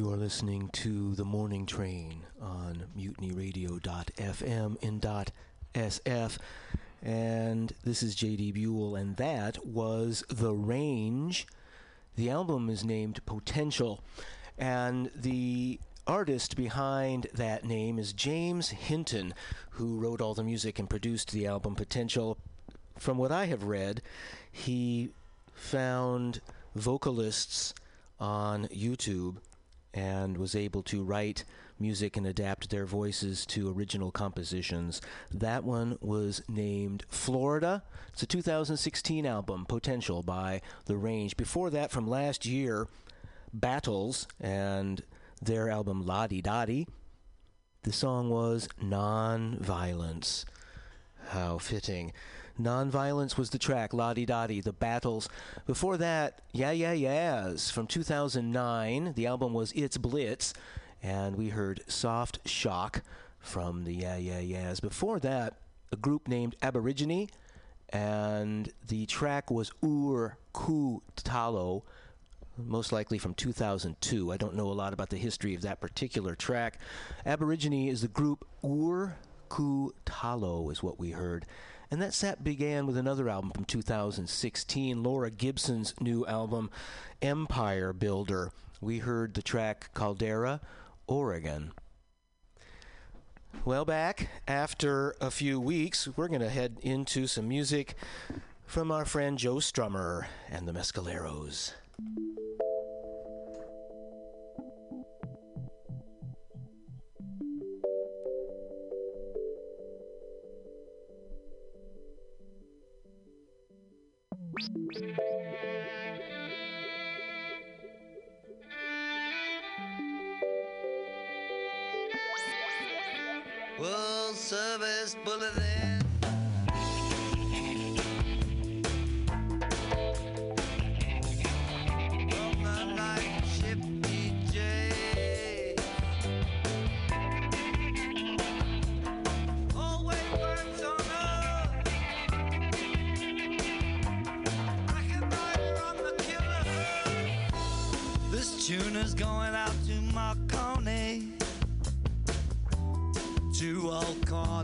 You are listening to The Morning Train on mutinyradio.fm in .sf. And this is JD Buell, and that was The Range. The album is named Potential, and the artist behind that name is James Hinton, who wrote all the music and produced the album Potential from what I have read, he found vocalists on YouTube and was able to write music and adapt their voices to original compositions. That one was named Florida. It's a 2016 album, Potential by The Range. Before that, from last year, Battles and their album La Di Da Di. The song was Non-Violence. How fitting. Non-Violence was the track, La Di Da Di, The Battles. Before that, Yeah Yeah Yeahs from 2009. The album was It's Blitz. And we heard Soft Shock from the Yeah Yeah Yeahs. Before that, a group named Aborigine. And the track was Ur Ku Talo most likely from 2002. I don't know a lot about the history of that particular track. Aborigine is the group Ur Ku Talo, is what we heard. And that set began with another album from 2016, Laura Gibson's new album, Empire Builder. We heard the track Caldera, Oregon. Well, back after a few weeks, we're going to head into some music from our friend Joe Strummer and the Mescaleros. Service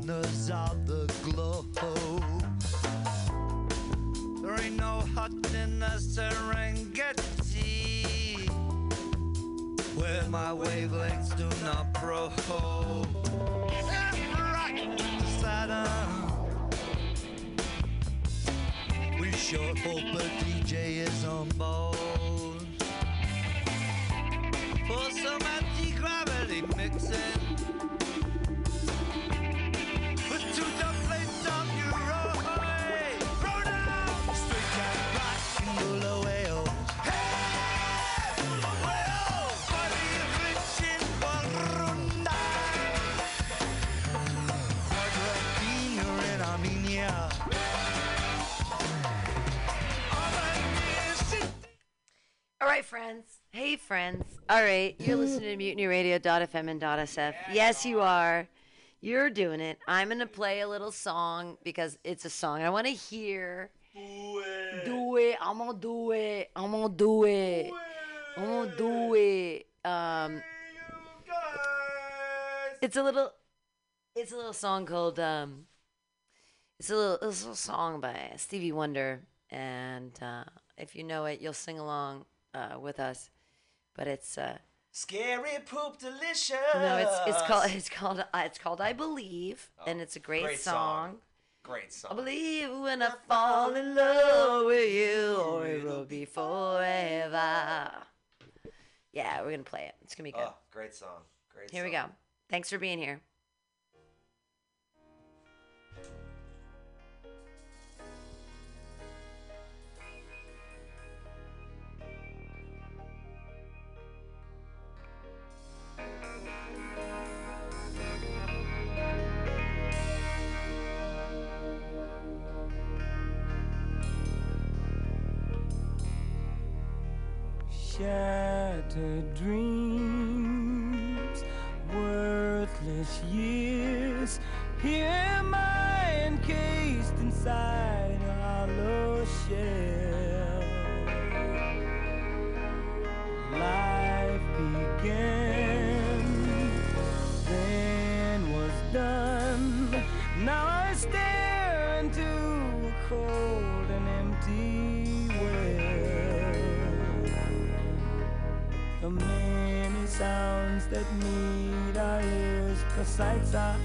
corners of the globe. There ain't no hut in the Serengeti where my wavelengths do not probe. Right to Saturn. We sure hope a DJ is on board for some anti-gravity mixing. Friends. Hey, friends. All right, you're listening to MutinyRadio.fm and .sf. Yes, you are. You're doing it. I'm gonna play a little song because it's a song. I want to hear. Do it. I'm gonna do it. I'm gonna do it. I'm gonna do it. Um, it's a little. It's a little song called. Um, it's a little. It's a little song by Stevie Wonder, and uh, if you know it, you'll sing along uh, with us. But it's. Uh, Scary poop delicious. no, it's it's called it's called uh, it's called I Believe, and it's a great, great song. song. Great song. I believe when I fall in love with you, or it will be forever. Yeah, we're gonna play it. It's gonna be good. Oh, great song. Great here we go. Thanks for being here. Shattered ears, besides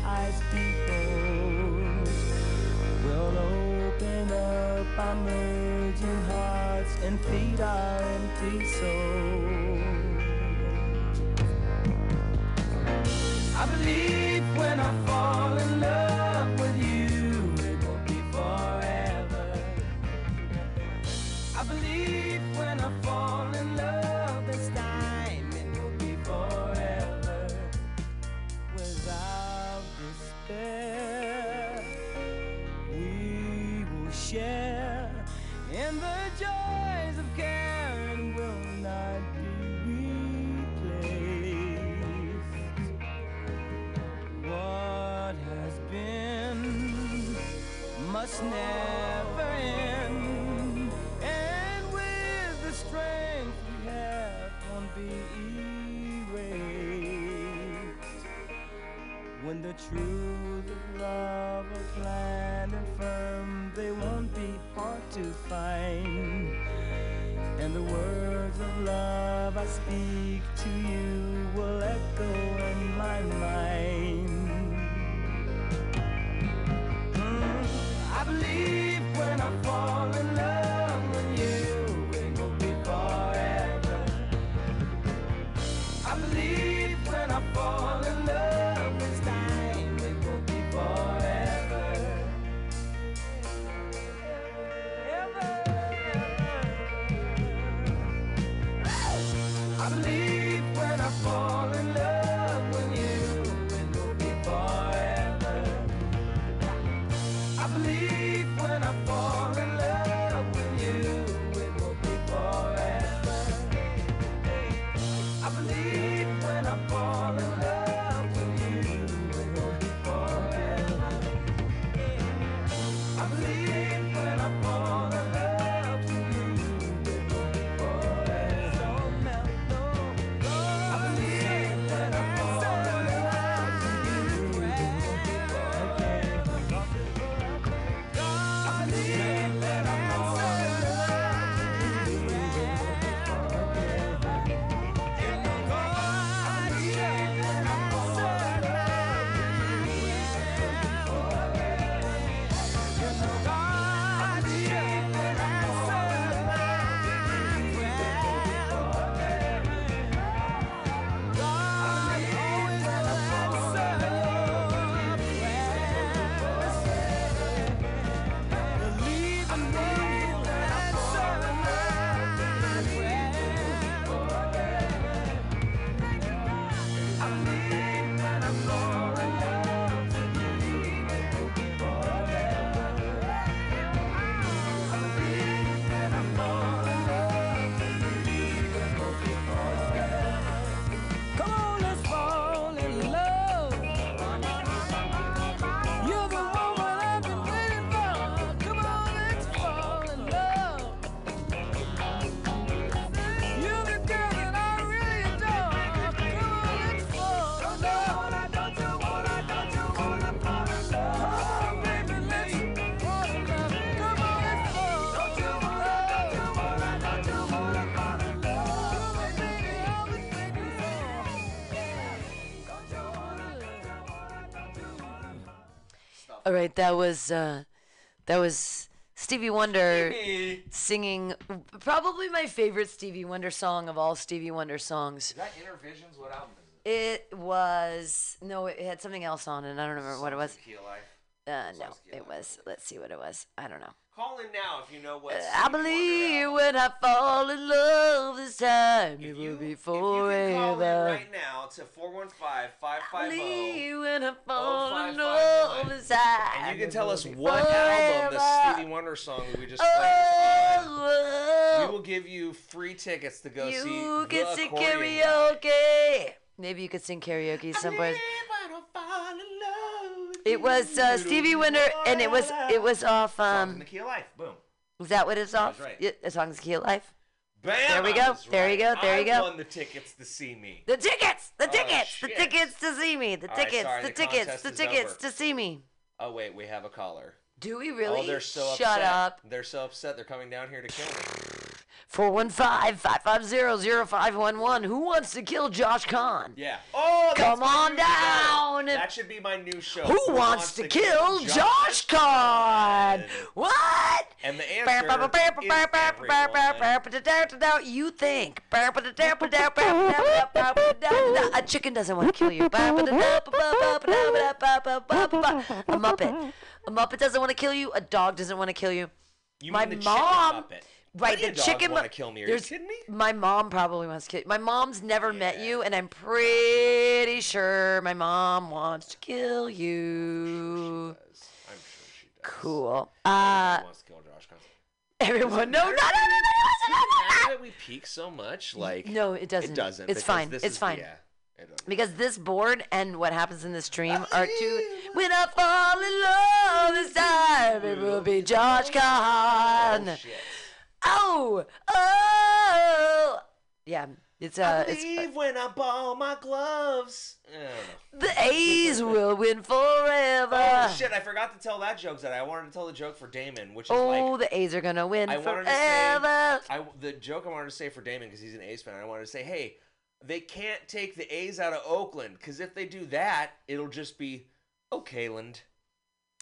All right, that was uh, that was Stevie Wonder Is singing probably my favorite Stevie Wonder song of all Stevie Wonder songs. Is that Innervisions? What album is it? It was no, it had something else on it. I don't remember what it was. Key Life. Uh, no, Songs of Key it was. Let's see what it was. I don't know. Call in now if you know what. Uh, I believe when I fall in love this time, If it you, will be if you can call in forever. right now to 415-550 Believe when I fall in love oh this time. and you can tell us it will be what album the forever. Stevie Wonder song we just played is on. Oh, We oh. will give you free tickets to go see you the can sing Accordion Guy. karaoke. Maybe you could sing karaoke someplace. It was uh, Stevie Wonder, and it was it was off. Songs in Um, the Key of Life. Boom. is that what it's off? right. Yeah, the song's Key of Life. Bam! There we go, was there you go, there you I go. won the tickets to see me. The tickets, the Oh, tickets, the tickets to see me. The All right, tickets, sorry, the the tickets, the tickets over. to see me. Oh wait, we have a caller. Do we really? Oh, they're so Shut upset. up. They're so upset. They're coming down here to kill me. 415-550-0511. Who wants to kill Josh Kahn? Yeah. Oh, that's Come on new show. down. That should be my new show. Who wants to kill Josh Kahn? What? And the answer is. You think a chicken doesn't want to kill you. A muppet. A muppet doesn't want to kill you. A dog doesn't want to kill you. You My mean the chicken mom-? Right, Plenty the chicken. want to kill me. Are you kidding me? My mom probably wants to kill you. My mom's never met you, and I'm pretty sure my mom wants to kill you. Does. I'm sure she does. Cool. Everyone Uh, wants to kill Josh Constantine. everyone, no, no, no, no, no, no, Does no, no, that we peak so much? Like No, it doesn't. It doesn't. It's fine. It's is- fine. Yeah. Because this board and what happens in this stream are two. When I fall in love this time, it will be Josh Khan. Oh, shit. Oh, oh. Yeah, it's uh, I it's believe when I ball my gloves. I the A's will win forever. Oh shit! I forgot to tell that joke. That I wanted to tell the joke for Damon, which is Oh, like the A's are gonna win I wanted to say- forever. I the joke I wanted to say for Damon because he's an A's fan. I wanted to say, hey, they can't take the A's out of Oakland because if they do that, it'll just be Oakland.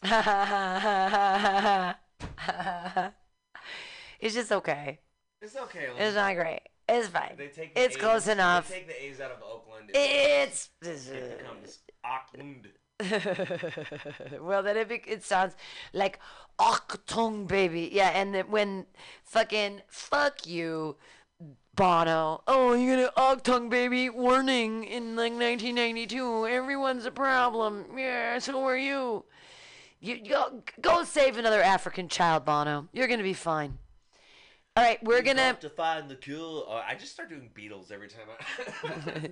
it's just okay. It's okay. It's not great. It's fine. They take the It's A's, close enough. They take the A's out of Oakland. It's. it becomes Auckland. well, then it, bec- it sounds like Achtung baby. Yeah, and then when fucking fuck you, Bono. Oh, you're gonna Achtung baby warning in like 1992. Everyone's a problem. Yeah, so are you. You go, go save another African child, Bono. You're gonna be fine. All right, we're gonna. to find the cure. Oh, I just start doing Beatles every time. I...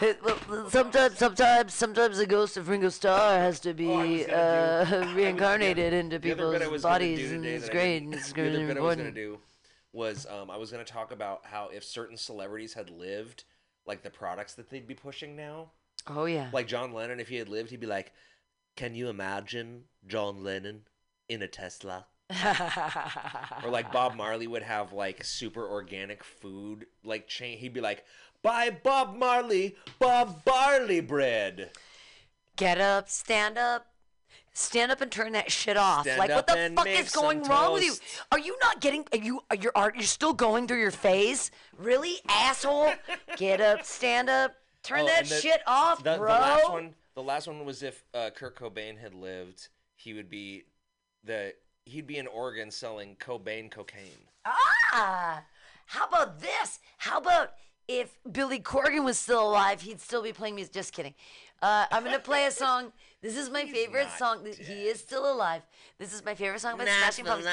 Not- Sometimes, sometimes, sometimes the ghost of Ringo Starr has to be Oh, I was gonna do- I uh, reincarnated into other bit people's gonna bodies, and it's great, and it's the other bit I was gonna do was um, I was gonna talk about how if certain celebrities had lived, like the products that they'd be pushing now. Oh yeah. Like John Lennon, if he had lived, he'd be like, "Can you imagine John Lennon in a Tesla?" Or like Bob Marley would have like super organic food, like chain. He'd be like, "Buy Bob Marley Bob Barley bread." Get up, stand up. Stand up and turn that shit off. Stand like, what the fuck is going wrong with you? Are you not getting? Are you? Are you? Are you still going through your phase? Really, asshole? Get up, stand up, turn Oh, that the- shit off, The, bro. the last one, the last one was if uh, Kurt Cobain had lived, he would be the he'd be in Oregon selling Cobain cocaine. Ah, how about this? How about if Billy Corgan was still alive, he'd still be playing music? Just kidding. Uh, I'm gonna play a song. This is my favorite song. Th- He is still alive. This is my favorite song by Smashing Pumpkins.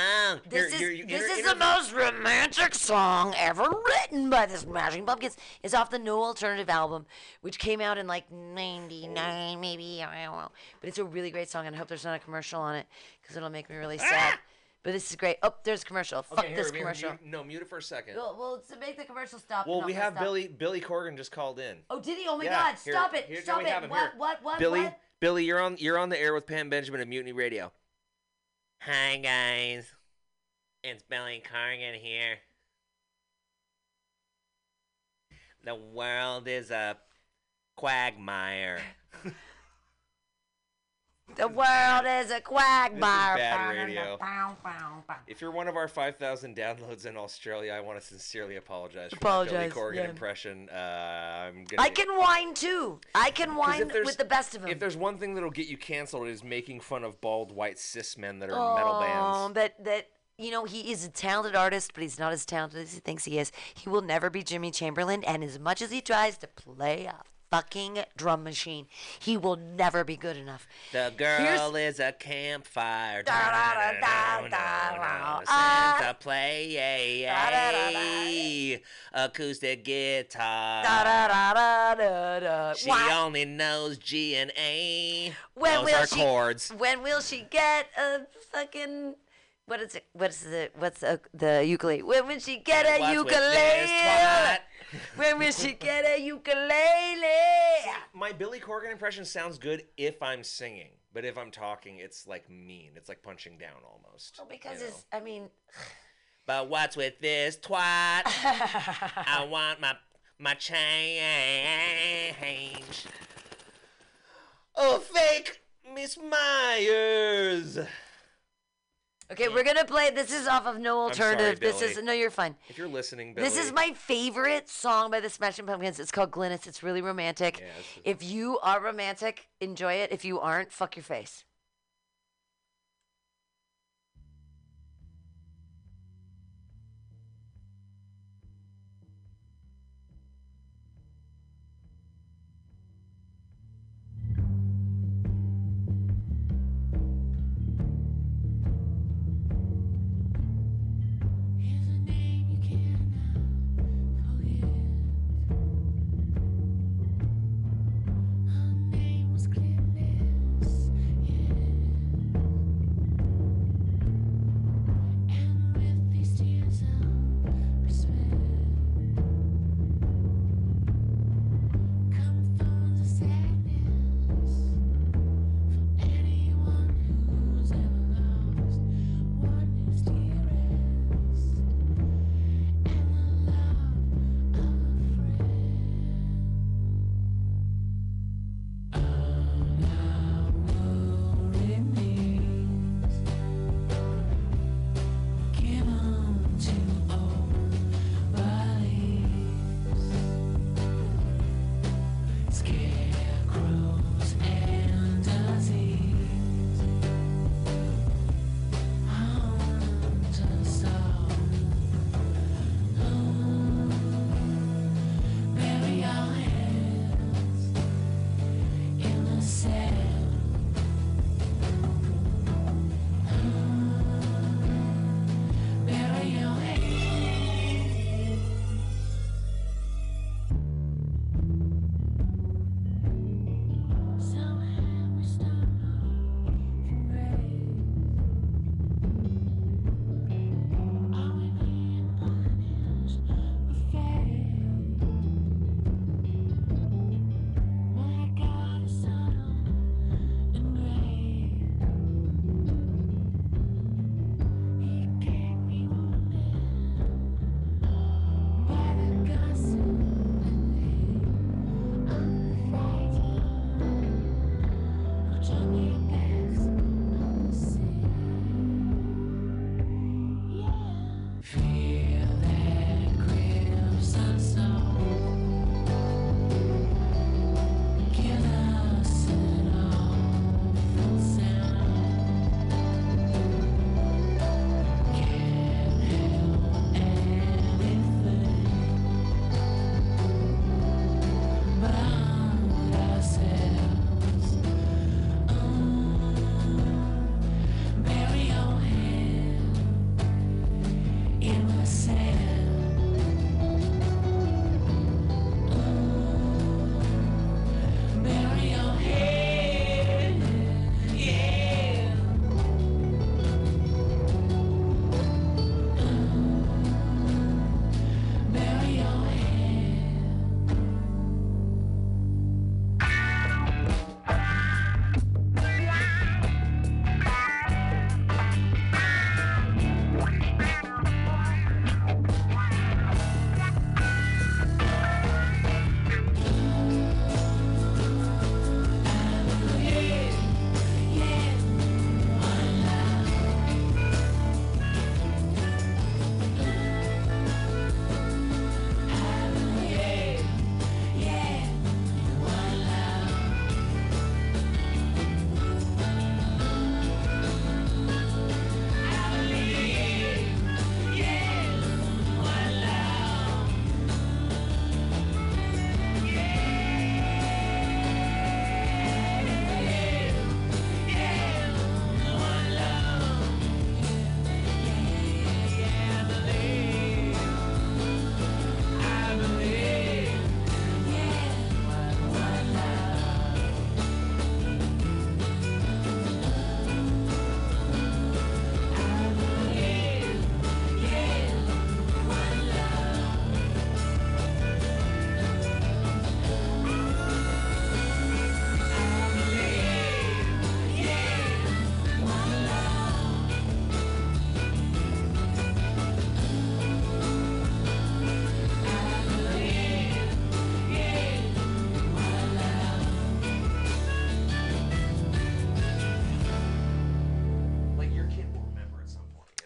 This Here, is here, this inter- is the most romantic song ever written by the Smashing Pumpkins. It's off the No Alternative album, which came out in like '99, maybe I don't know. But it's a really great song, and I hope there's not a commercial on it because it'll make me really sad. But this is great. Oh, there's a commercial. Fuck here, this here, commercial. mute- no, mute it for a second. Well, well, to make the commercial stop. Well, we no, have stop. Billy Billy Corgan just called in. Oh, did he? Oh my Yeah, God! here- Stop it! here- stop it! him What? What? What? Billy, What? Billy, you're on you're on the air with Pam Benjamin at Mutiny Radio. Hi guys, it's Billy Corgan here. The world is a quagmire. The world is a quagmire. bad radio. If you're one of our 5,000 downloads in Australia, I want to sincerely apologize for Apologize, Billy Corgan yeah. impression. Uh, I'm gonna I can whine too. I can whine with the best of them. If there's one thing that'll get you canceled, it is making fun of bald white cis men that are in metal Oh, bands. that that you know he is a talented artist, but he's not as talented as he thinks he is. He will never be Jimmy Chamberlin, and as much as he tries to play a fucking drum machine, he will never be good enough. The girl is a campfire. Da, da, da, da, No, da, no, da. no. Santa uh, play acoustic guitar. Da, da, da, da, da, da. She Why- only knows G and A. When Those will are she? chords. When will she get a fucking? What is it? What's the what's the, the ukulele? When will she get a with this ukulele? When will she get a ukulele? My Billy Corgan impression sounds good if I'm singing, but if I'm talking, it's like mean. It's like punching down almost. Well, because you know? it's. I mean, But what's with this twat? I want my my change. Oh, fake Miss Myers. Okay, we're gonna play. This is off of No I'm sorry, Alternative. this is no, you're fine. If you're listening, Billy, This is my favorite song by the Smashing Pumpkins. It's called Glynis. It's really romantic. Yeah, If you are romantic, enjoy it. If you aren't, fuck your face.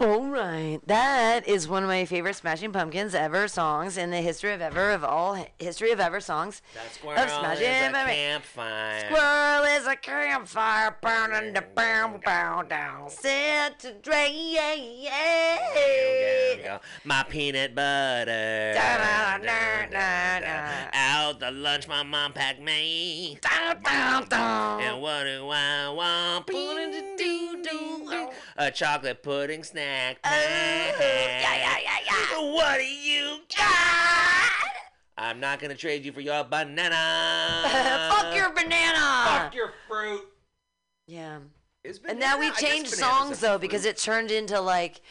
All right, that is one of my favorite Smashing Pumpkins ever songs in the history of ever of all history of ever songs. That of squirrel is a campfire. Squirrel is a campfire burning the bow bow down. Set to drain. Go. My peanut butter. Out the lunch my mom packed me. And what do I want? A chocolate pudding snack. Oh, yeah, yeah, yeah, yeah. What do you got? I'm not gonna trade you for your banana. Fuck your banana. Fuck your fruit. Yeah. Is And now we banana- I guess changed songs though fruit. because it turned into like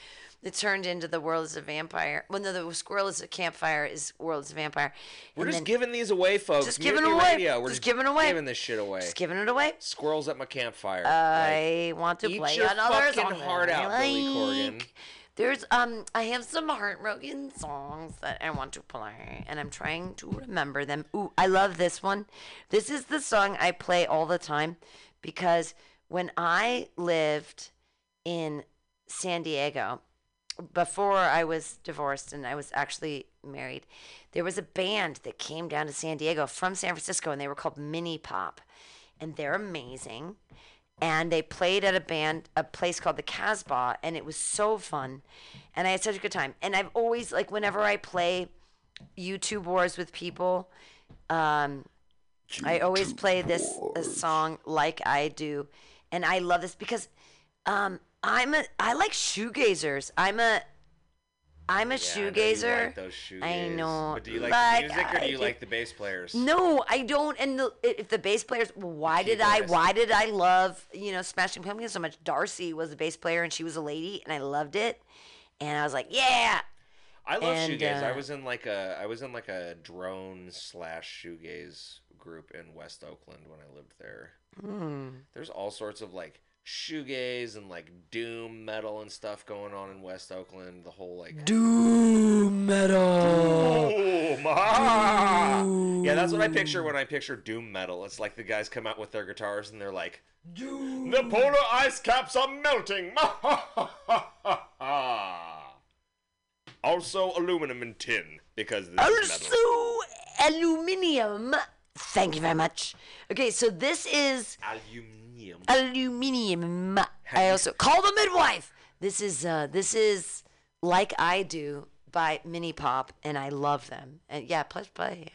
it turned into the world is a vampire. Well, no, the squirrel is a campfire is world is a vampire. We're And just giving these away, folks. Just giving away. Radio. We're Just just, giving away. Giving this shit away. just giving it away. Squirrels at my campfire. Like, I want to eat play your another fucking song. heart out, Billy Corgan. There's um I have some heartbroken songs that I want to play and I'm trying to remember them. Ooh, I love this one. This is the song I play all the time because when I lived in San Diego before I was divorced and I was actually married, there was a band that came down to San Diego from San Francisco and they were called Minipop. And they're amazing. And they played at a band a place called the Casbah and it was so fun. And I had such a good time. And I've always like whenever I play YouTube wars with people um I always play this, this song like I do. And I love this because um I'm a I like shoegazers I'm a I'm a Yeah, I shoegazer like I know, But do you like, like the music or do you like the bass players? no, I don't. And the, if the bass players, why did I? Why did I love you know Smashing Pumpkins so much? Darcy was the bass player, and she was a lady, and I loved it. And I was like, yeah. I love And, shoegaze. I uh, was in like a I was in like a drone slash shoegaze group in West Oakland when I lived there. Hmm. There's all sorts of like shoegaze and like doom metal and stuff going on in West Oakland. The whole like Doom metal. Doom. ah! Yeah, that's what I picture when I picture doom metal. It's like the guys come out with their guitars and they're like, "Doom." The polar ice caps are melting. also, aluminum and tin because this is metal. Also, aluminium. Thank you very much. Okay, so this is Aluminium. aluminium. I also call the midwife. This is uh this is like I do by Minipop, and I love them. And yeah, plus play.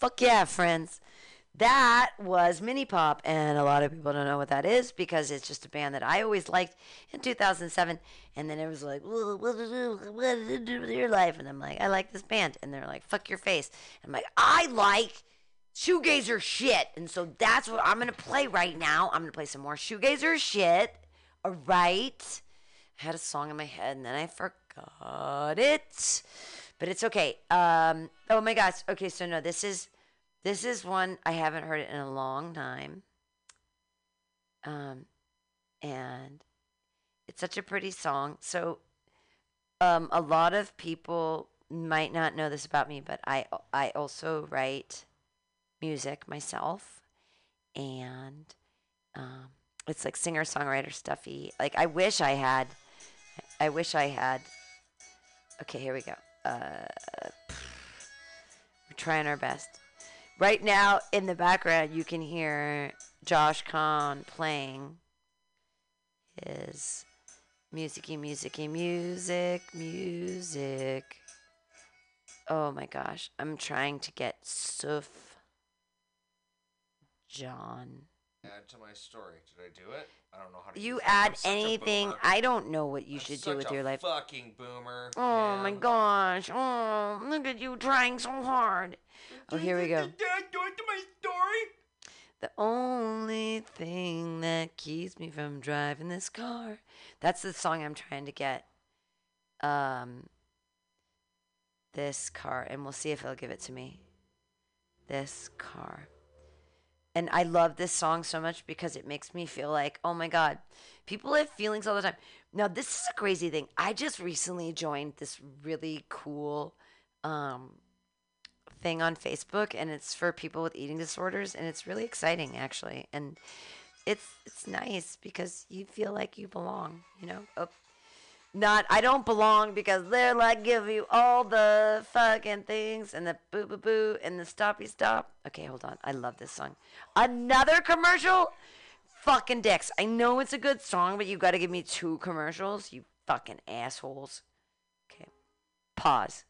Fuck yeah, friends. That was Minipop, and a lot of people don't know what that is because it's just a band that I always liked in 2007. And then it was like, what? What to do with your life? And I'm like, I like this band. And they're like, fuck your face. I'm like, I like shoegazer shit. And so that's what I'm going to play right now. I'm going to play some more shoegazer shit. All right. I had a song in my head and then I forgot it. But it's okay. Um, oh my gosh. Okay, so no, this is this is one I haven't heard it in a long time. Um, and it's such a pretty song. So, um, a lot of people might not know this about me, but I I also write music myself, and um, it's like singer songwriter stuffy. Like I wish I had, I wish I had. Okay, here we go. Uh, we're trying our best. Right now, in the background, you can hear Josh Kahn playing his musicy, musicy, music, music. Oh my gosh, I'm trying to get Suf John. Add to my story. Did I do it? I don't know how to. You add anything. I don't know what you I'm should do with your life. Fucking boomer. Oh my gosh. Oh, look at you trying so hard. Oh, here we go. Did I do it to my story? The only thing that keeps me from driving this car. That's the song I'm trying to get. Um, this car, and we'll see if he'll give it to me. This car. And I love this song so much because it makes me feel like, oh my God, people have feelings all the time. Now, this is a crazy thing. I just recently joined this really cool um, thing on Facebook, and it's for people with eating disorders, and it's really exciting actually, and it's it's nice because you feel like you belong, you know. Oh, not I don't belong because they're like give you all the fucking things and the boo boo boo and the stoppy stop. Okay, hold on. I love this song. Another commercial. Fucking dicks. I know it's a good song, but you got to give me two commercials. You fucking assholes. Okay. Pause.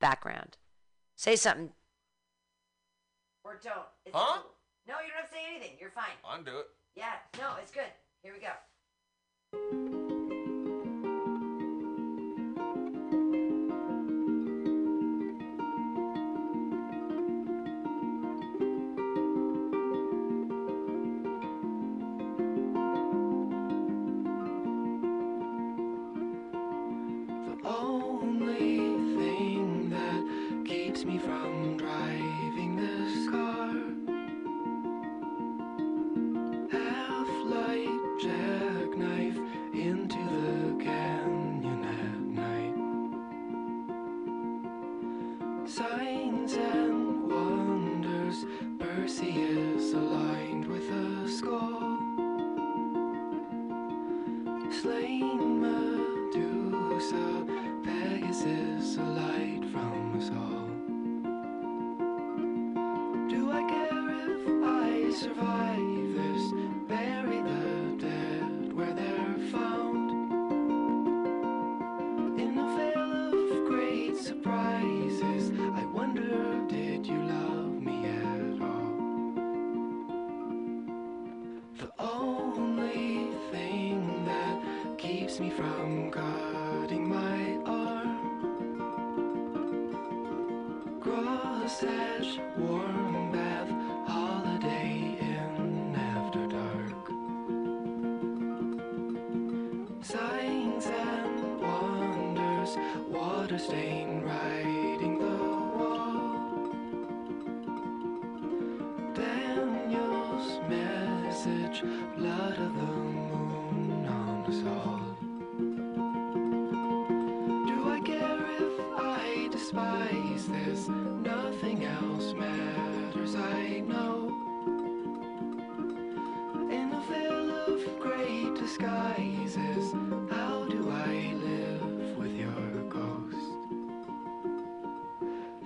Background. Say something. Or don't. It's Huh? cool. No, you don't have to say anything. You're fine. Undo it. Yeah, no, it's good. Here we go. Disguises, how do I live with your ghost?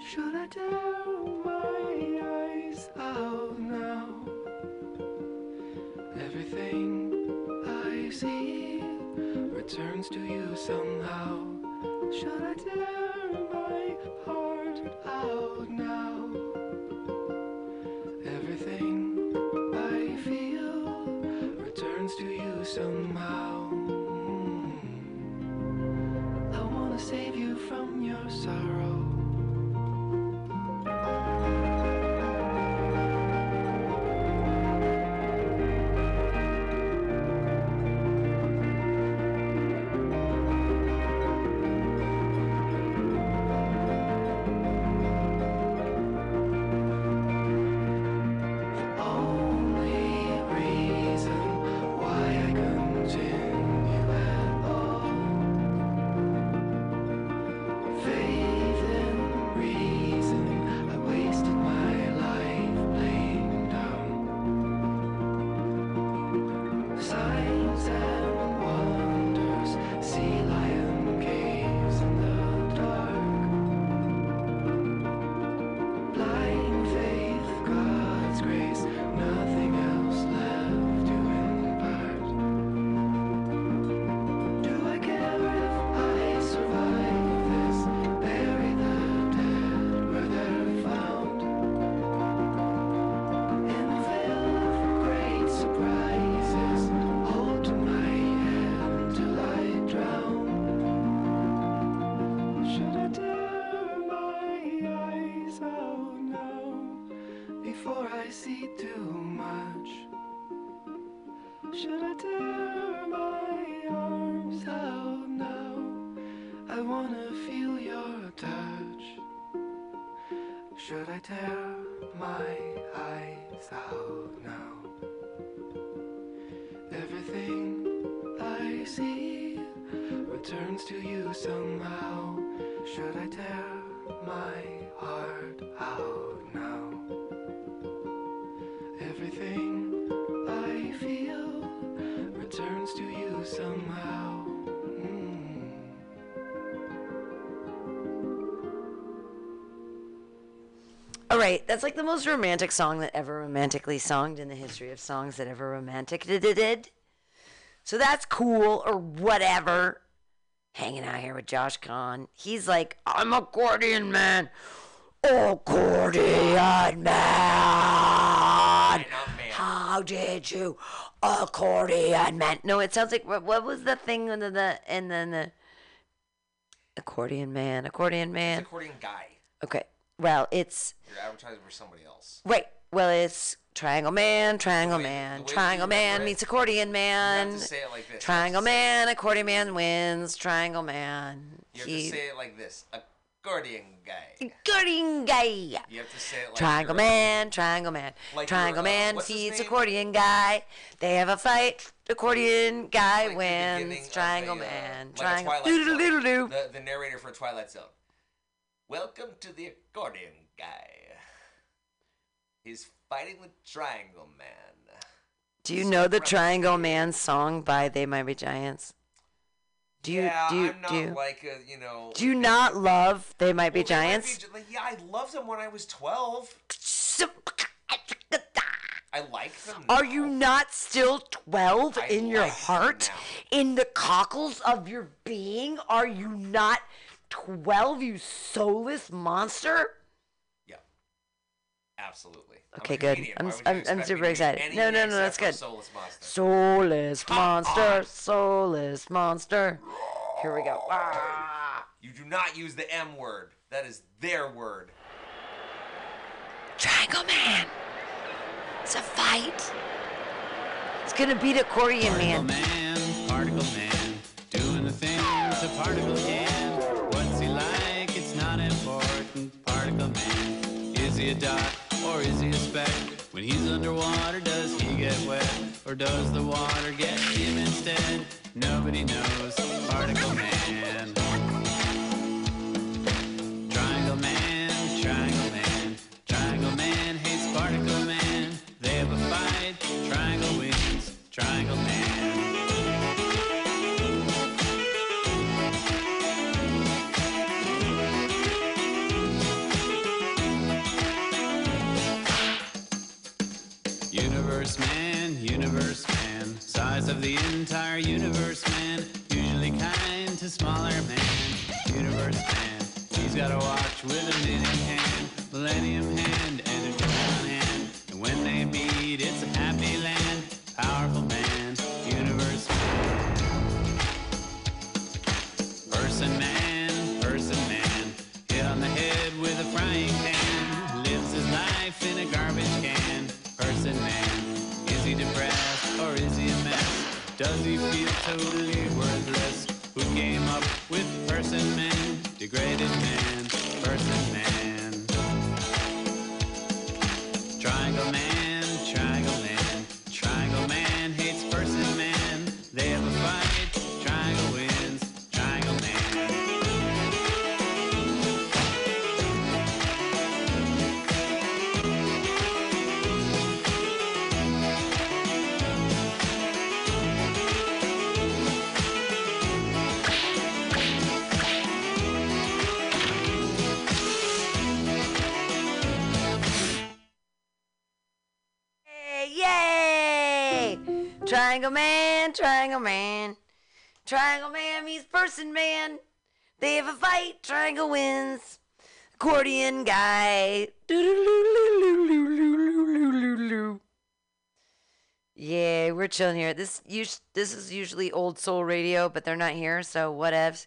Should I tear my eyes out now? Everything I see returns to you somehow. Should I tear right, that's like the most romantic song that ever romantically songed in the history of songs that ever romantic did. So that's cool or whatever. Hanging out here with Josh Kahn. He's like, I'm a accordion man. Accordion man. How did you accordion man? No, it sounds like what, what was the thing in the, the and then the accordion man, accordion man. Accordion guy. Okay. Well, it's You're advertising for somebody else. right. Well, it's Triangle Man, Triangle way- Man, the Triangle Man it, meets Accordion Man. You have to say it like this. Triangle Man, Accordion Man wins. Triangle Man. You have he- to say it like this. Accordion guy. Accordion guy. You have to say it like Triangle Man, Triangle Man. Like Triangle uh, Man what's feeds accordion guy. They have a fight. Accordion guy like wins. Triangle a, uh, Man. like a Triangle. Zone. The, the narrator for Twilight Zone. Welcome to the accordion guy. He's fighting the Triangle Man. Do you know the Triangle Man song by They Might Be Giants? Do you yeah, do you, I'm not do you, like a, you know. do you not love They Might Be Well, they might Giants? be like, yeah, I loved them when I was 12. I like them. Are you not still 12 I in your like them heart? In the cockles of your being? Are you not 12, you soulless monster? Yeah. Absolutely. I'm Okay, good. I'm Why s- would you I'm- I'm super excited. No, no, no, that's good. Soulless monster. Soulless Come monster, on. soulless monster. Here we go. Ah. You do not use the M word. That is their word. Triangle Man. It's a fight. It's gonna beat Accordion Korean Man. man, particle man, doing the things a particle can. A dot or is he a speck? When he's underwater, does he get wet or does the water get him instead? Nobody knows. Particle man. Triangle man, triangle man, triangle man hates particle man. They have a fight, triangle wins, triangle man. a smaller man, universe man. He's got a watch with a minute hand, millennium hand, and a drown hand. And when they meet, it's a happy land, powerful man, universe man. Person man, person man, hit on the head with a frying pan. Lives his life in a garbage can, person man. Is he depressed or is he a mess? Does he feel totally? great Triangle man means person man. They have a fight, triangle wins. Accordion guy. Yeah, we're chilling here. This us- this is usually old soul radio, but they're not here, so whatevs.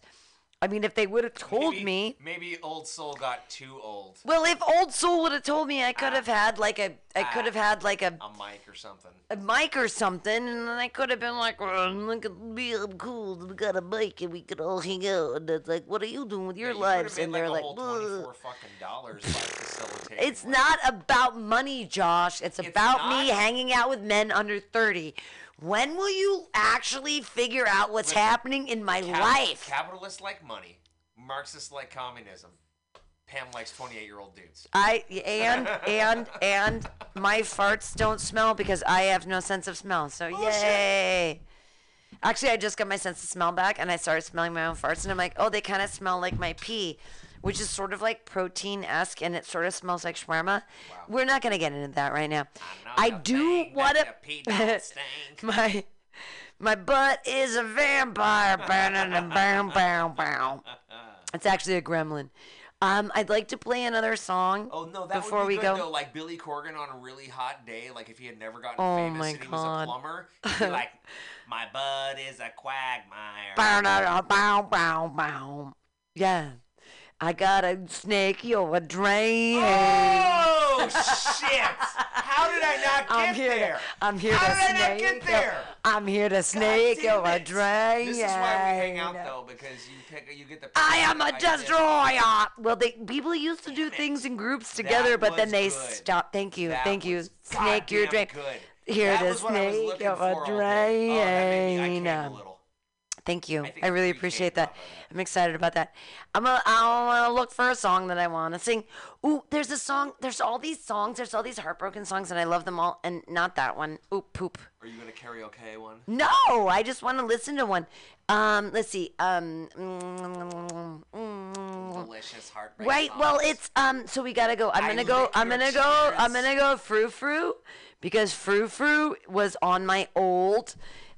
I mean, if they would have told maybe, me, Maybe Old Soul got too old. well, if Old Soul would have told me, I could have had like a, I could have ah, had like a A mic or something. a mic or something, and then I could have been like, well, look at me, I'm cool, we got a mic, and we could all hang out. And it's like, what are you doing with your Yeah, you lives? And they're like, twenty-four fucking dollars by facilitating. it's like- not about money, Josh. It's It's about me hanging out with men under 30. When will you actually figure out what's Listen, happening in my life? Capitalists like money. Marxists like communism. Pam likes twenty-eight-year-old dudes. I and and and my farts don't smell because I have no sense of smell. So yay! Actually, I just got my sense of smell back, and I started smelling my own farts, and I'm like, oh, they kind of smell like my pee, which is sort of like protein esque, and it sort of smells like shawarma. We're not gonna get into that right now. I, the do want to. your pee don't my my butt is a vampire. Bam, bam, bam. It's actually a gremlin. Um, I'd like to play another song. Oh no, that before would be we good go. though. Like Billy Corgan on a really hot day, like if he had never gotten Oh famous my and he was a plumber, he'd be like, "My butt is a quagmire." Bow, bow, bow, bow, bow. Yeah. I got a snake, you're a drain. Oh shit! How did I not get I'm here there? to, I'm here How to did I not get there? I'm here to snake damn your it. drain. This is why we hang out though, because you pick, you get the. I am a destroyer. Well, they people used to do things in groups together, but then they stopped. Thank you, That thank you. Snake your drain. goddamn good. Here that to was what I was snake looking your for all day. Oh, Thank you. I I, I really appreciate that. I'm excited about that. I'm gonna, I want to look for a song that I want to sing. Ooh, there's a song. There's all these songs. There's all these heartbroken songs, and I love them all. And not that one. Ooh, poop. Are you gonna karaoke one? No, I just want to listen to one. Um, let's see. Um, mm, mm, Delicious heartbreak. Right. Well, it's um. So we gotta go. I'm gonna go. I'm gonna go. I'm gonna go. Frou frou, because frou frou was on my old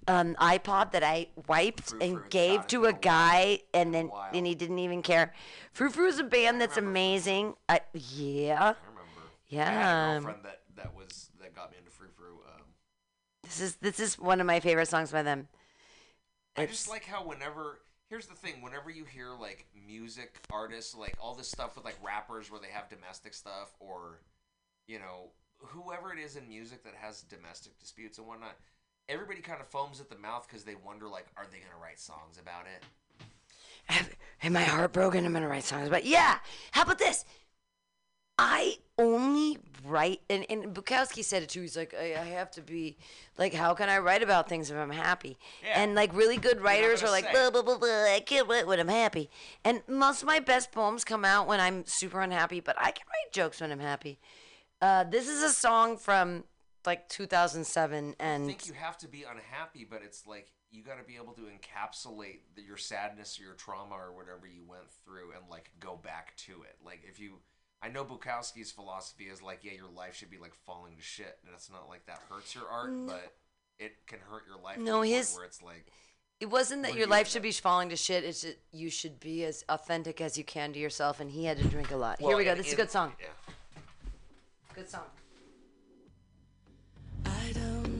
um iPod that I wiped and gave to a guy, and then and he didn't even care. Frou frou is a band that's remember Frou Frou. amazing. I, yeah. I remember. I had Yeah. a girlfriend that that was that got me into frou frou. Um, This is this is one of my favorite songs by them. I It's- just like how whenever here's the thing, whenever you hear like music artists, like all this stuff with like rappers where they have domestic stuff or you know, whoever it is in music that has domestic disputes and whatnot, everybody kind of foams at the mouth because they wonder like, are they gonna write songs about it? Am I heartbroken? I'm gonna write songs about. Yeah. How about this? I only write, and, and Bukowski said it too. He's like, I, I have to be like, how can I write about things if I'm happy? Yeah. And like really good writers are like, blah, blah, blah, blah, I can't write when I'm happy. And most of my best poems come out when I'm super unhappy, but I can write jokes when I'm happy. Uh, this is a song from like 2007, and I think you have to be unhappy, but it's like you got to be able to encapsulate the, your sadness or your trauma or whatever you went through and like go back to it. Like if you, I know Bukowski's philosophy is like, yeah, your life should be like falling to shit, and it's not like that hurts your art, but it can hurt your life. No, his- where it's like, It wasn't that your life should be falling to shit. It's just you should be as authentic as you can to yourself. And he had to drink a lot. Here we go. in- This is a good song. Yeah. Good song. I don't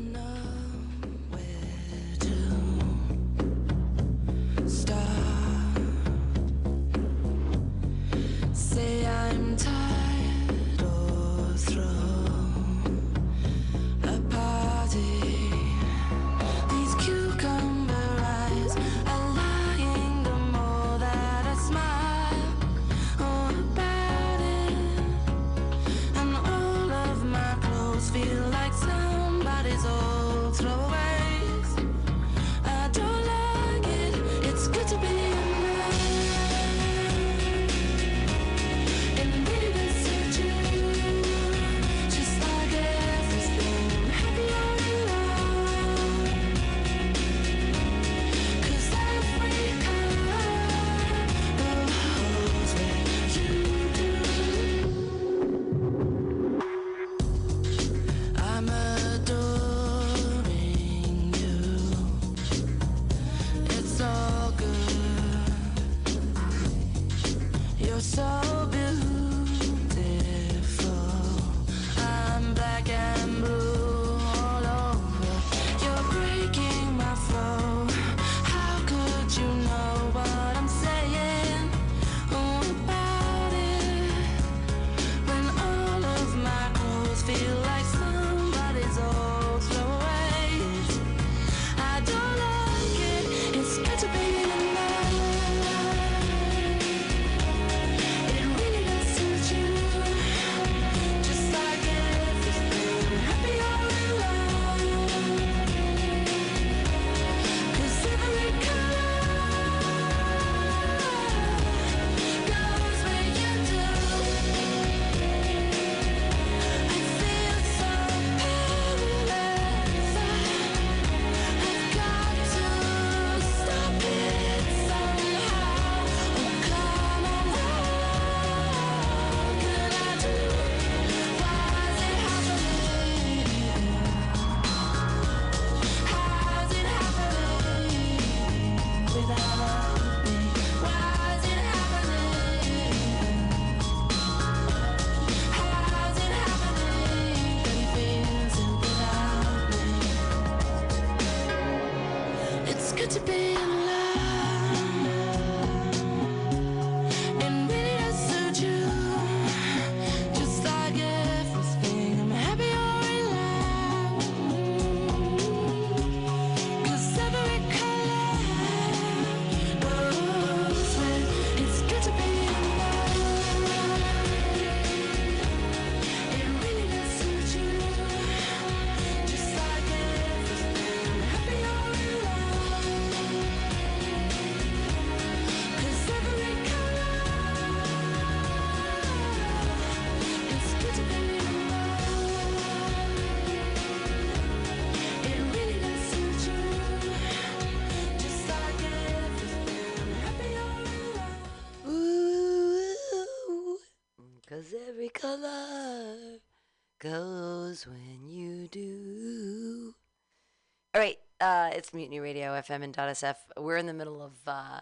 Mutiny Radio FM and .sf. We're in the middle of uh,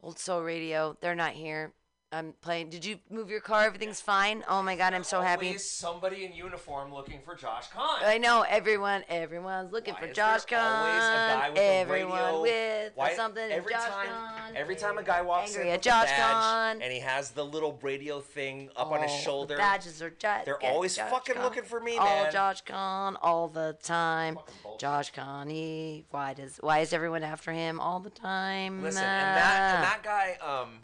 Old Soul Radio. They're not here. I'm playing. Did you move your car? Everything's fine. Oh my God, I'm so happy. Always somebody in uniform looking for Josh Kahn. I know everyone. Everyone's looking Why for is Josh there always a guy with a Everyone radio? with Why- something. every Josh time, Khan. every time a guy walks Angry in at with Josh a badge Khan. and he has the little radio thing up on his Oh, the shoulder, badges are Josh. they're get always Josh fucking Khan. looking for me, man. all. Josh Khan all the time. Fucking bullshit. Josh Khan. He, why does why is everyone after him all the time? Listen, and that and that guy, um,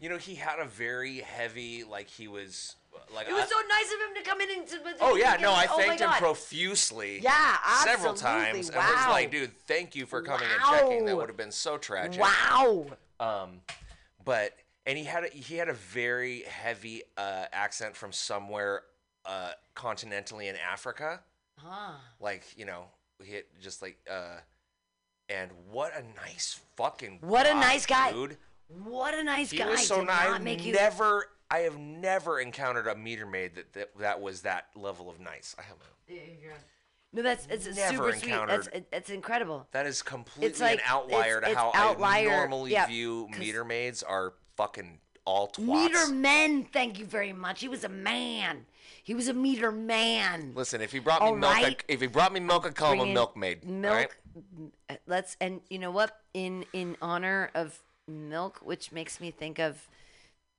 you know, he had a very heavy, like he was, like. It was I- so nice of him to come in and. To, Oh yeah, no, I oh thanked him God. profusely. Yeah, absolutely. several times, and was like, dude, thank you for coming and checking. That would have been so tragic. Wow. Um, but and he had a, he had a very heavy uh, accent from somewhere uh, continentally in Africa, Huh. like you know, he had just like uh, and what a nice fucking What a nice guy. dude. What a nice He guy. was so nice. I've make you. never, I have never encountered a meter maid that, that that was that level of nice. I have. No, that's it's Never super sweet. That's encountered- it, it's incredible. That is completely like- an outlier it's- to how it's outlier, I normally yeah, view 'cause- meter maids are fucking all twats. Meter men, thank you very much. He was a man. He was a meter man. Listen, if he brought me All milk, right. I, if he brought me milk, I'd call him a Bring in milkmaid. all Milk. right? uh, Let's and you know what? In in honor of milk, which makes me think of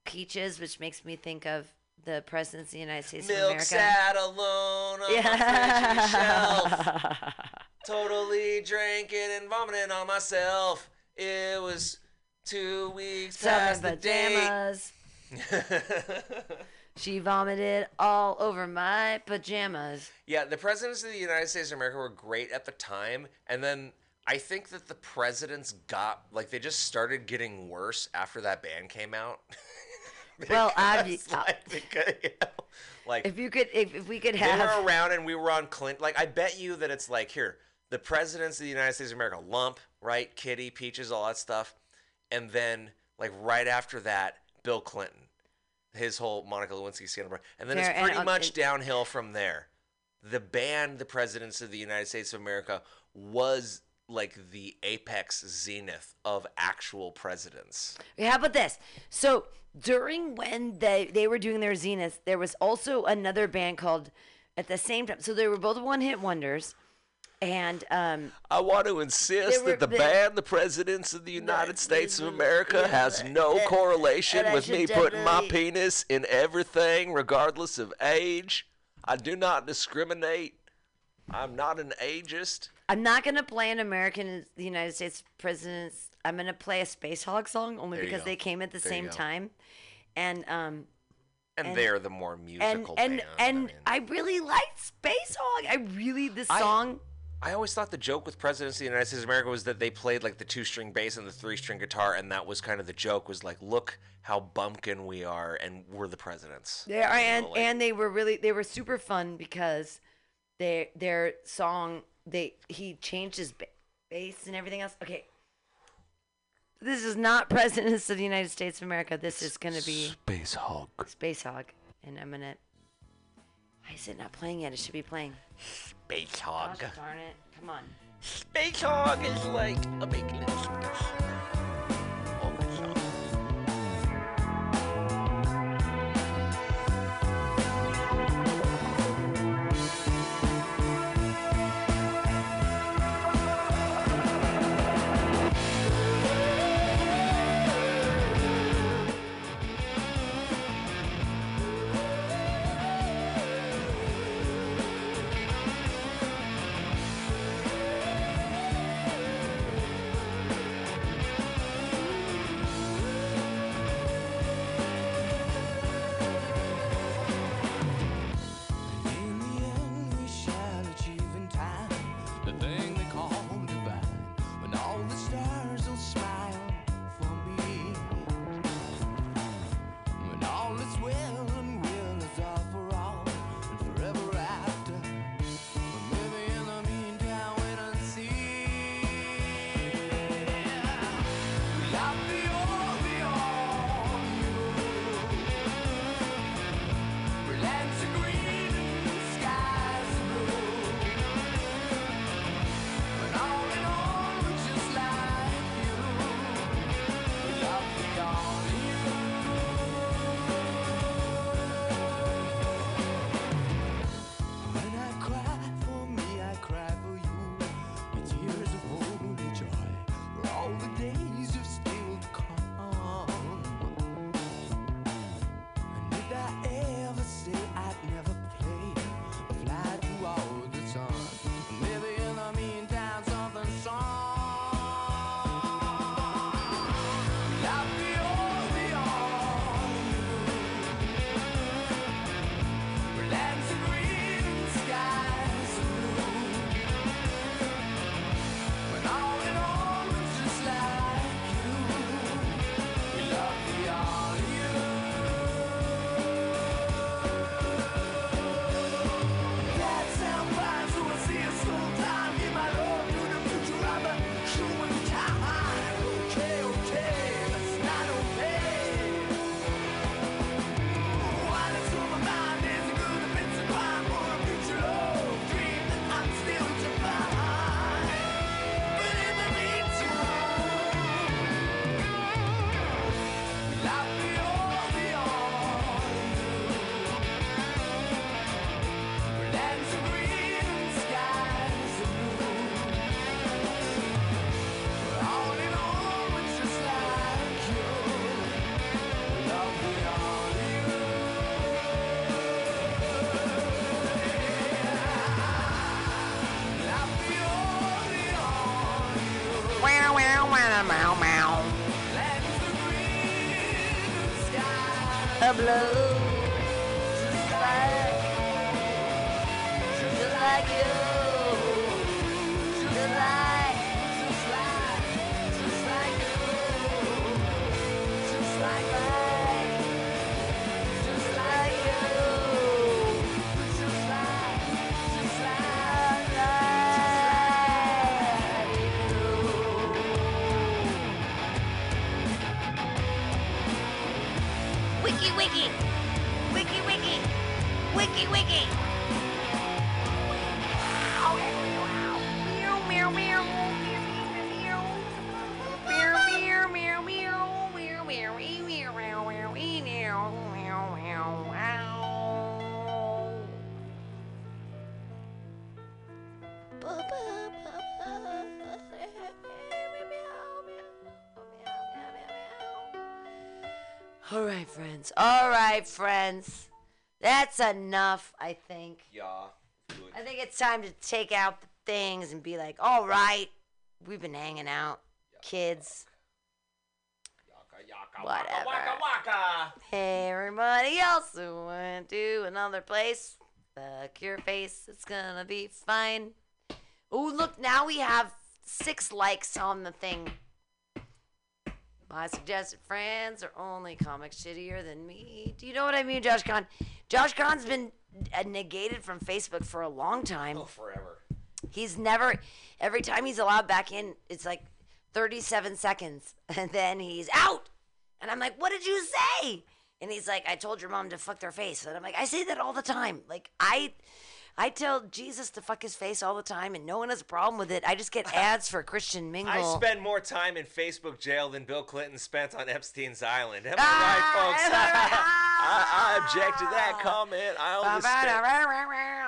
peaches, which makes me think of the presidents of the United States of Milk America. sat alone on fridgy shelf, Yeah. totally drinking and vomiting on myself. It was two weeks Summer past the pajamas. She vomited all over my pajamas. Yeah, the presidents of the United States of America were great at the time, and then I think that the presidents got like they just started getting worse after that band came out. Well, Because, obvi- uh, like, because, you know, like If you could, if, if we could they have, were around and we were on Clinton. Like I bet you that it's like here, the presidents of the United States of America, Lump, right, Kitty, Peaches, all that stuff, and then like right after that, Bill Clinton, his whole Monica Lewinsky scandal, and then Fair, it's pretty uh, much and- downhill from there. The band, the presidents of the United States of America, was like the apex zenith of actual presidents. How about this? So during when they they were doing their zenith, there was also another band called at the same time. So they were both one hit wonders, and um, I want to insist were- that the they- band "The Presidents of the United States of yeah, America" has no and- correlation and with me putting my penis in everything, regardless of age. I do not discriminate. I'm not an ageist. I'm not gonna play an American the United States presidents. I'm gonna play a Spacehog song only There because they came at the There same time, and um And, And- they're the more musical and band. and I, mean. I really liked Spacehog. I really this I- song. I always thought the joke with presidents of the United States of America was that they played like the two string bass and the three string guitar, and that was kind of the joke. Was like, look how bumpkin we are, and we're the presidents. They are, and like- and they were really they were super fun because their their song they he changed his ba- bass and everything else. Okay, this is not presidents of the United States of America. This is gonna be Spacehog. Space Hog, and I'm gonna. Why is it not playing yet? It should be playing. Space Gosh hog. darn it! Come on. Spacehog is like a big little skies right, friends. All right, friends. That's enough, I think. Yeah. Good. I think it's time to take out the things and be like, all right, we've been hanging out, kids. Yaka, yaka, Whatever. Waka, waka, waka. Everybody else who went to another place, fuck your face, it's gonna be fine. Oh, look, now we have six likes on the thing. My suggested friends are only comics shittier than me. Do you know what I mean, Josh Khan? Josh Khan's been uh, negated from Facebook for a long time. Oh, forever. He's never, every time he's allowed back in, it's like 37 seconds. And then he's out. And I'm like, what did you say? And he's like, I told your mom to fuck their face. And I'm like, I say that all the time. Like, I. I tell Jesus to fuck his face all the time, and no one has a problem with it. I just get ads for Christian Mingle. I spend more time in Facebook jail than Bill Clinton spent on Epstein's Island. Am I Ah, right, folks? am I right? I, I object to that comment. I only spent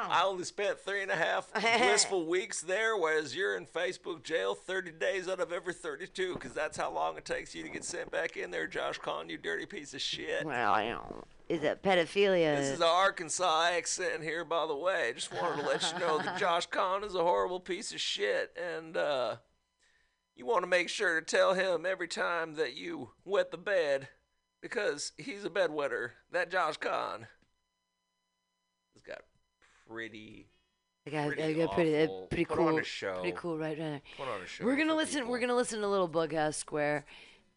I only spent three and a half blissful weeks there, whereas you're in Facebook jail 30 days out of every 32, because that's how long it takes you to get sent back in there, Josh Kahn, you dirty piece of shit. Well. Is it pedophilia? This is an Arkansas accent here, by the way. Just wanted to let you know that Josh Kahn is a horrible piece of shit, and uh, you want to make sure to tell him every time that you wet the bed, because he's a bedwetter. That Josh Kahn has got pretty, I got, I pretty got pretty, uh, pretty Put cool. on a show. Pretty cool, right? right. put on a show. We're gonna listen. people. We're gonna listen to Little Bughouse Square.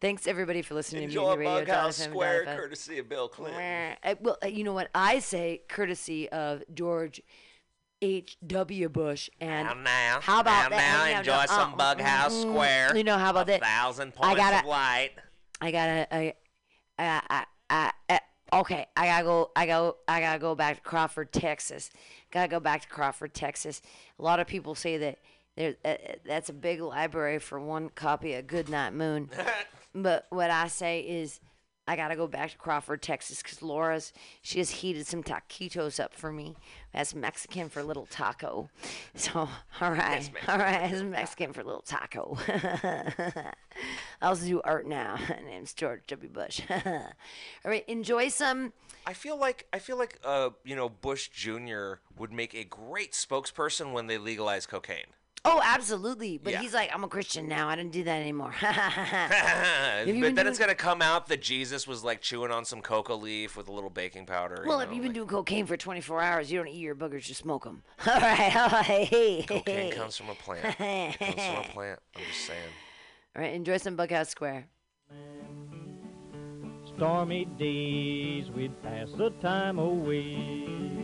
Thanks everybody for listening enjoy to Mutiny Radio. Bughouse Square, courtesy of Bill Clinton. Uh, well, uh, you know what I say, courtesy of George H. W. Bush, and Now, now, how about now, that? now, enjoy no, some uh, Bughouse mm, Square. You know how about a that? thousand I points gotta- of light. I gotta, I, I, I, I, I, okay, I gotta go, I go, I gotta go back to Crawford, Texas. Gotta go back to Crawford, Texas. A lot of people say that there, uh, that's a big library for one copy of Goodnight Moon. but what I say is, I gotta go back to Crawford, Texas, because Laura's she has heated some taquitos up for me. That's Mexican for a little taco. So all right, all right, that's Mexican for a little taco. I also do art now. My name's George W. Bush. all right, enjoy some. I feel like I feel like uh you know Bush Jr. would make a great spokesperson when they legalize cocaine. Oh, absolutely. But Yeah. he's like, I'm a Christian now. I didn't do that anymore. but then been it's gonna come out that Jesus was like chewing on some cocoa leaf with a little baking powder. you well, if know, you've been like- doing cocaine for 24 hours, you don't eat your boogers, just smoke them. All right. All right. Hey, cocaine hey. comes from a plant. It comes from a plant. I'm just saying. All right, enjoy some Bughouse Square. stormy days we'd pass the time away.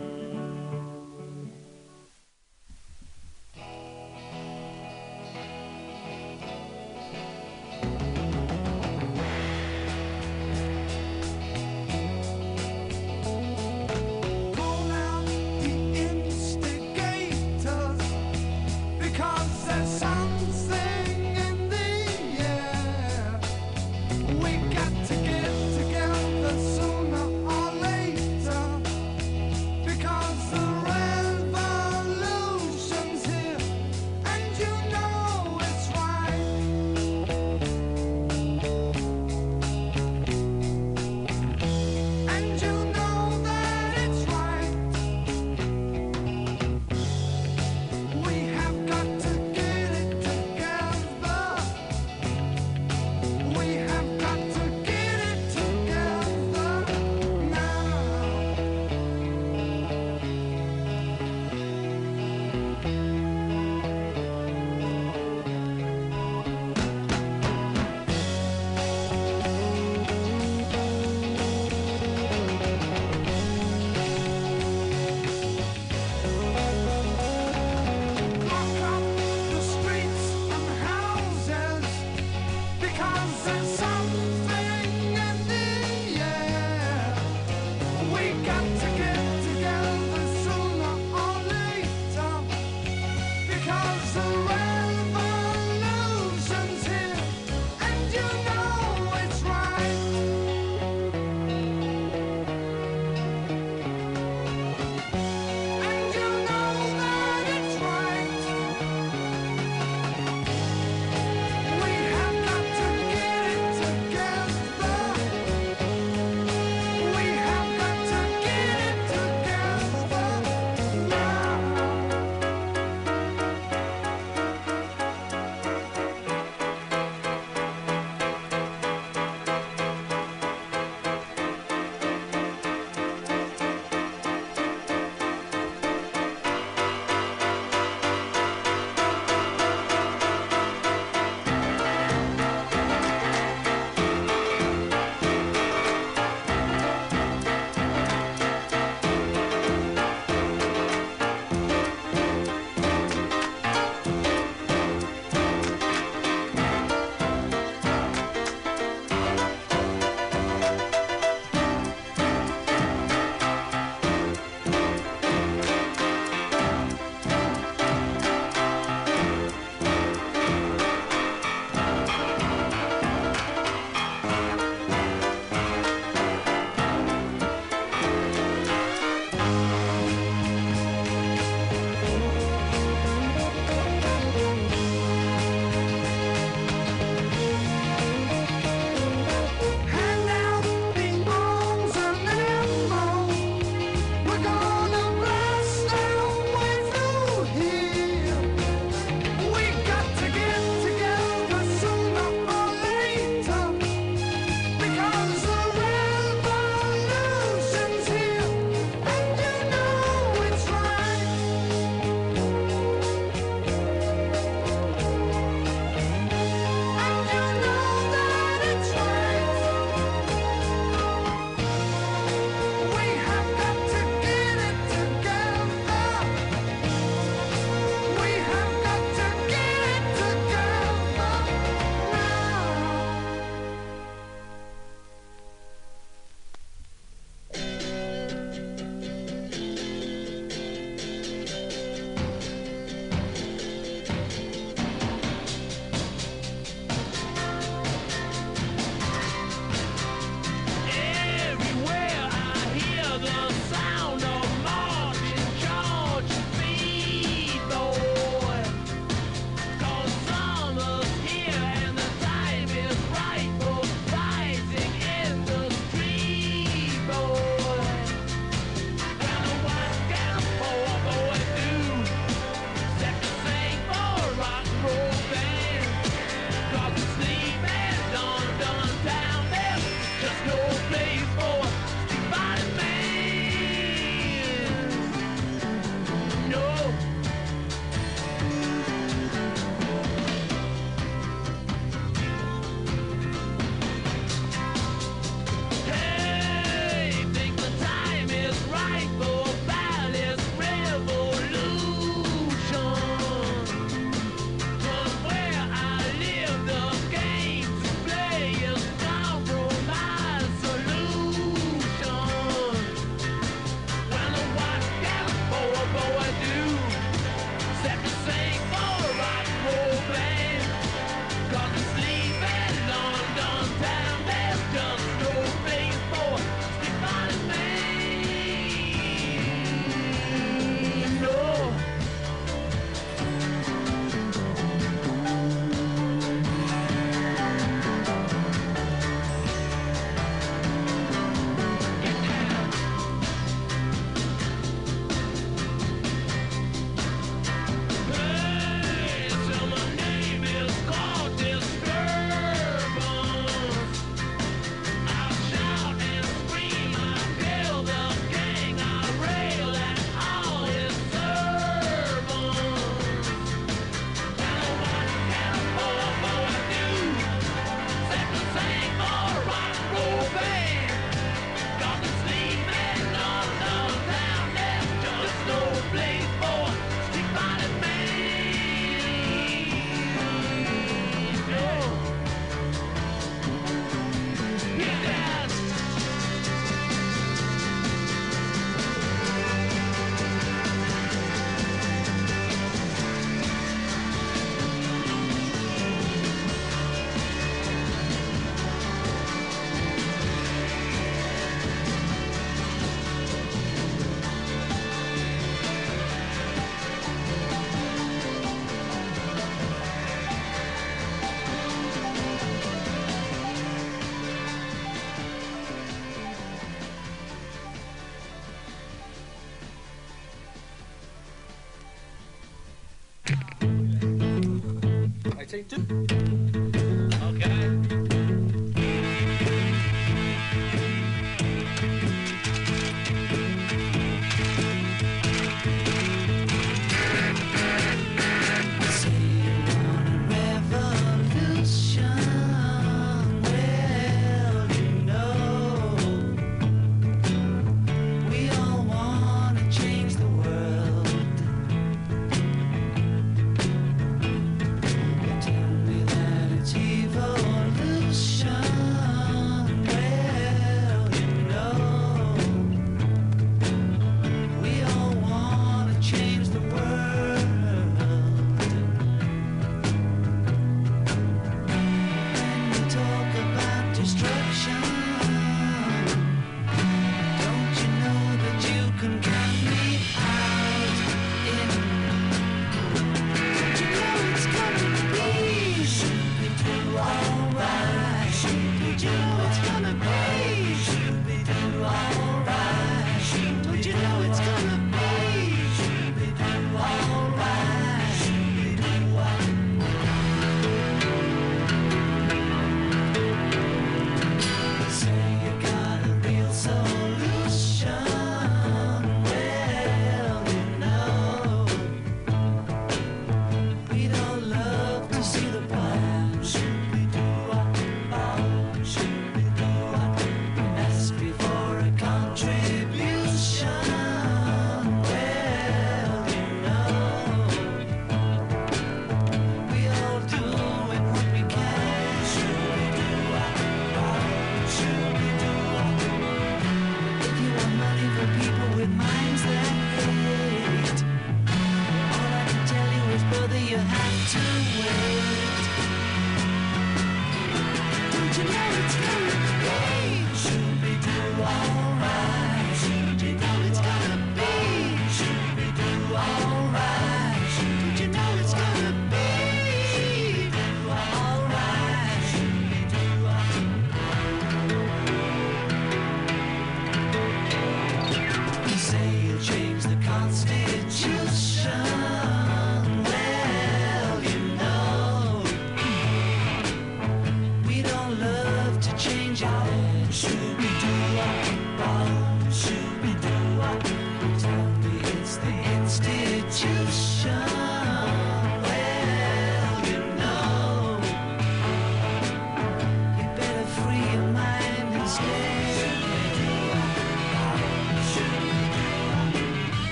Take two.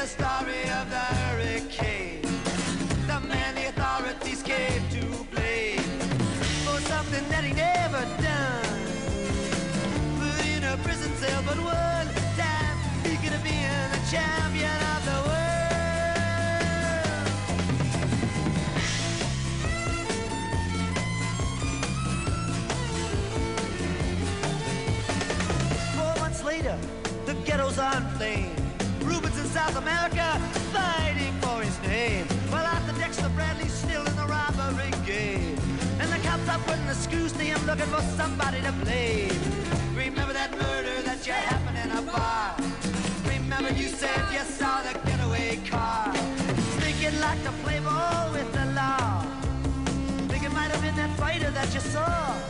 The story of the hurricane. The man the authorities came to blame for something that he never done. Put in a prison cell, but one time he could have been the champion of the world. Later, the ghettos are inflamed. America fighting for his name. While Arthur Dexter Bradley's still in the robbery game. And the cops are putting the screws to him looking for somebody to blame. Remember that murder that you happened in a bar? Remember you said you saw the getaway car? Think you'd like to play ball with the law? Think it might have been that fighter that you saw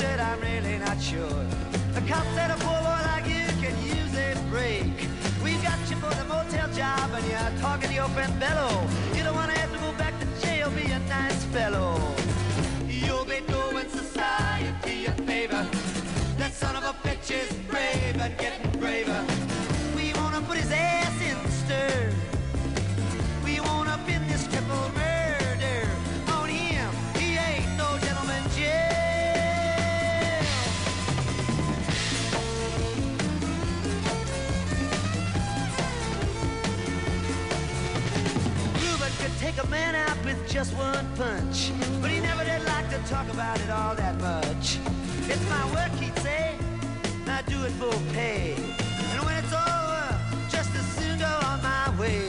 said, I'm really not sure. The cop said a poor boy like you can use a break. We got you for the motel job and you're talking to your friend Bello. You don't want to have to go back to jail, be a nice fellow. You'll be doing society a favor. That son of a bitch is brave and getting just one punch, but he never did like to talk about it all that much. It's my work, he'd say. I do it for pay. And when it's over, just as soon go on my way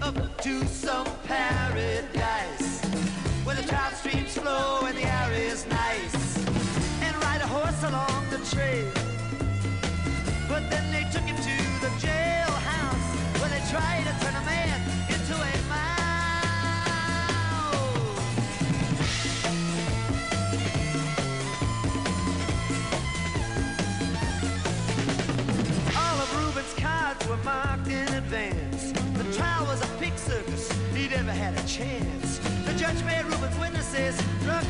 up to some paradise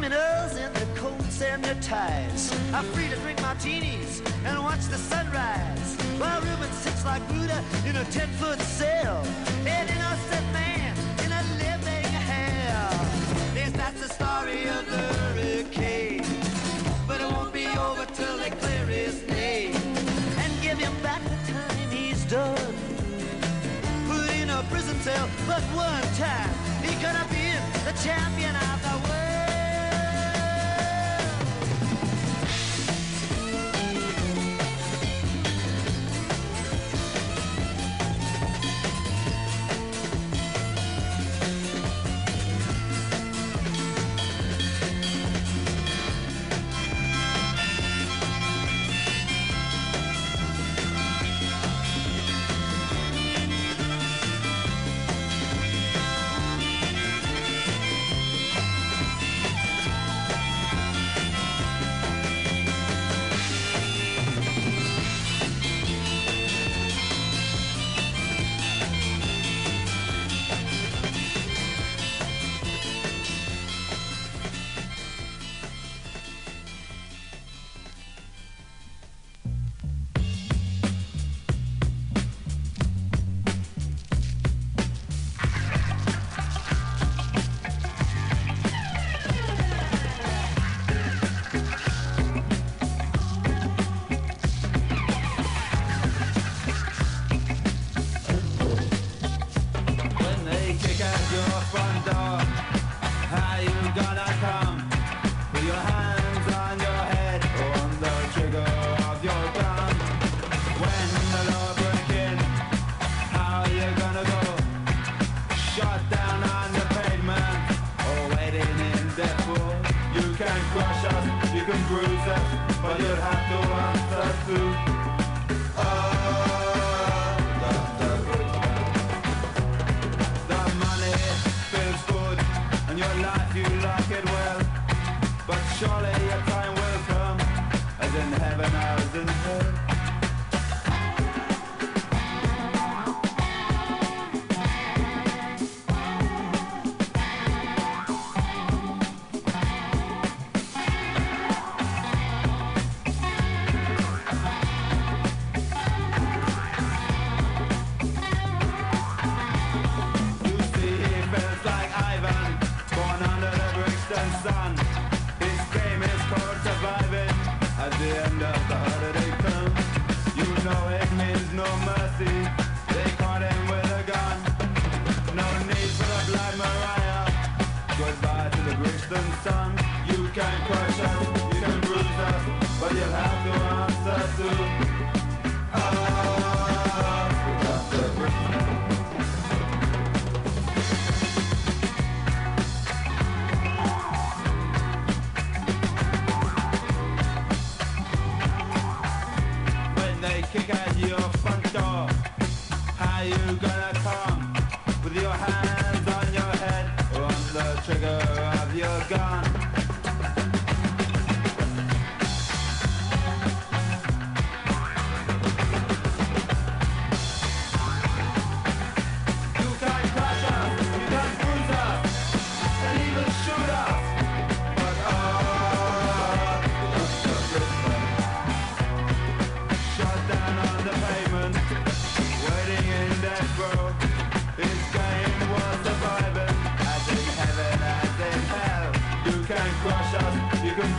criminals in their coats and their ties are free to drink martinis and watch the sunrise. While Rubin sits like Buddha in a ten-foot cell, an innocent man in a living hell. Yes, that's the story of the hurricane. But it won't be over till they clear his name and give him back the time he's done. Put in a prison cell, but one time he could have been the champion of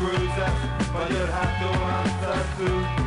you can bruise us, but you'll have to answer to.